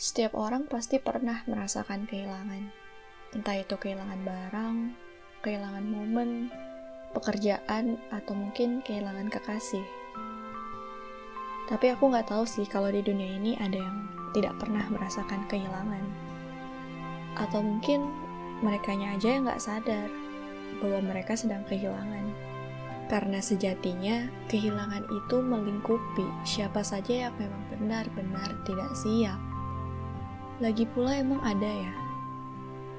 Setiap orang pasti pernah merasakan kehilangan. Entah itu kehilangan barang, kehilangan momen, pekerjaan, atau mungkin kehilangan kekasih. Tapi aku nggak tahu sih kalau di dunia ini ada yang tidak pernah merasakan kehilangan. Atau mungkin mereka aja yang nggak sadar bahwa mereka sedang kehilangan. Karena sejatinya, kehilangan itu melingkupi siapa saja yang memang benar-benar tidak siap lagi pula emang ada ya,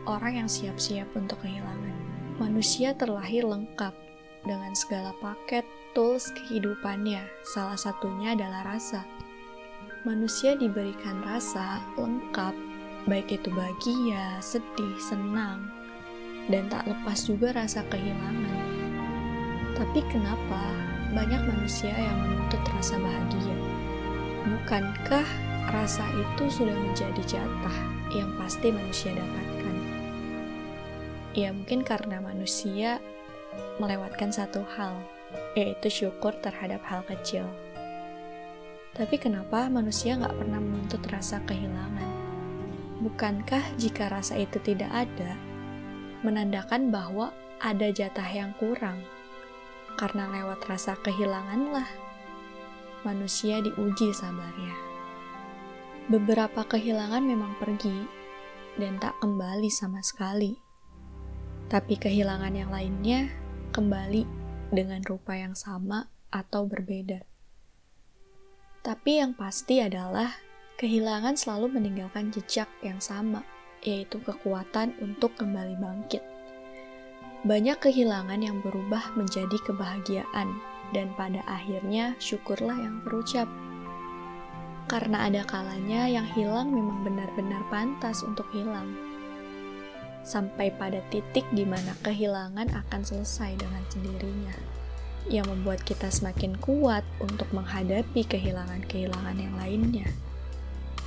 orang yang siap-siap untuk kehilangan. Manusia terlahir lengkap dengan segala paket tools kehidupannya, salah satunya adalah rasa. Manusia diberikan rasa lengkap, baik itu bahagia, sedih, senang, dan tak lepas juga rasa kehilangan. Tapi kenapa banyak manusia yang menuntut rasa bahagia? Bukankah rasa itu sudah menjadi jatah yang pasti manusia dapatkan. Ya mungkin karena manusia melewatkan satu hal, yaitu syukur terhadap hal kecil. Tapi kenapa manusia nggak pernah menuntut rasa kehilangan? Bukankah jika rasa itu tidak ada, menandakan bahwa ada jatah yang kurang? Karena lewat rasa kehilanganlah manusia diuji sabarnya. Beberapa kehilangan memang pergi dan tak kembali sama sekali. Tapi kehilangan yang lainnya kembali dengan rupa yang sama atau berbeda. Tapi yang pasti adalah kehilangan selalu meninggalkan jejak yang sama, yaitu kekuatan untuk kembali bangkit. Banyak kehilangan yang berubah menjadi kebahagiaan, dan pada akhirnya syukurlah yang terucap karena ada kalanya yang hilang memang benar-benar pantas untuk hilang. Sampai pada titik di mana kehilangan akan selesai dengan sendirinya, yang membuat kita semakin kuat untuk menghadapi kehilangan-kehilangan yang lainnya.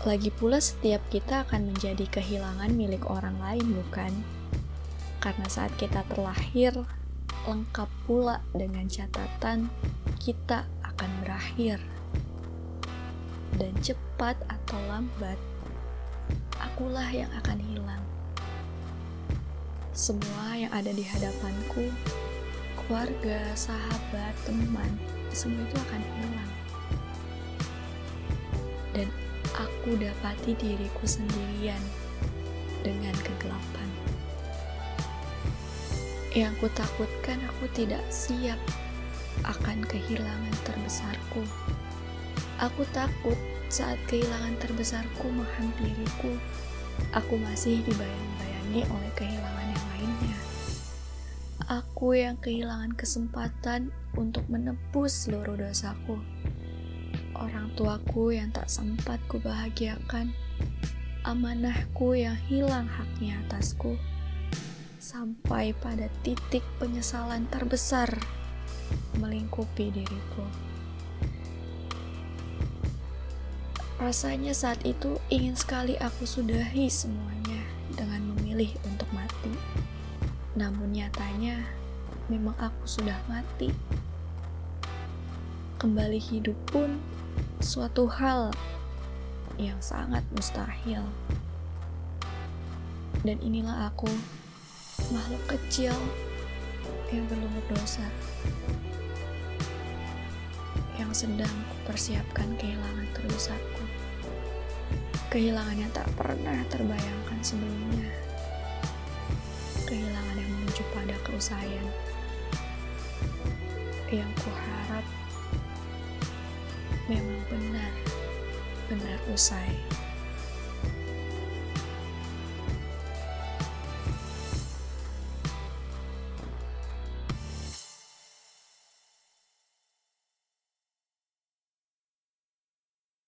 Lagi pula setiap kita akan menjadi kehilangan milik orang lain, bukan? Karena saat kita terlahir, lengkap pula dengan catatan kita akan berakhir dan cepat atau lambat, akulah yang akan hilang. Semua yang ada di hadapanku, keluarga, sahabat, teman, semua itu akan hilang. Dan aku dapati diriku sendirian dengan kegelapan. Yang aku takutkan aku tidak siap akan kehilangan terbesarku. Aku takut saat kehilangan terbesarku menghampiriku, aku masih dibayang-bayangi oleh kehilangan yang lainnya. Aku yang kehilangan kesempatan untuk menebus seluruh dosaku. Orang tuaku yang tak sempat kubahagiakan, amanahku yang hilang haknya atasku, sampai pada titik penyesalan terbesar melingkupi diriku. Rasanya saat itu ingin sekali aku sudahi semuanya dengan memilih untuk mati. Namun nyatanya memang aku sudah mati. Kembali hidup pun suatu hal yang sangat mustahil. Dan inilah aku, makhluk kecil yang belum berdosa yang sedang kupersiapkan kehilangan terbesarku. Kehilangan yang tak pernah terbayangkan sebelumnya. Kehilangan yang menuju pada keusaian. Yang kuharap memang benar, benar usai.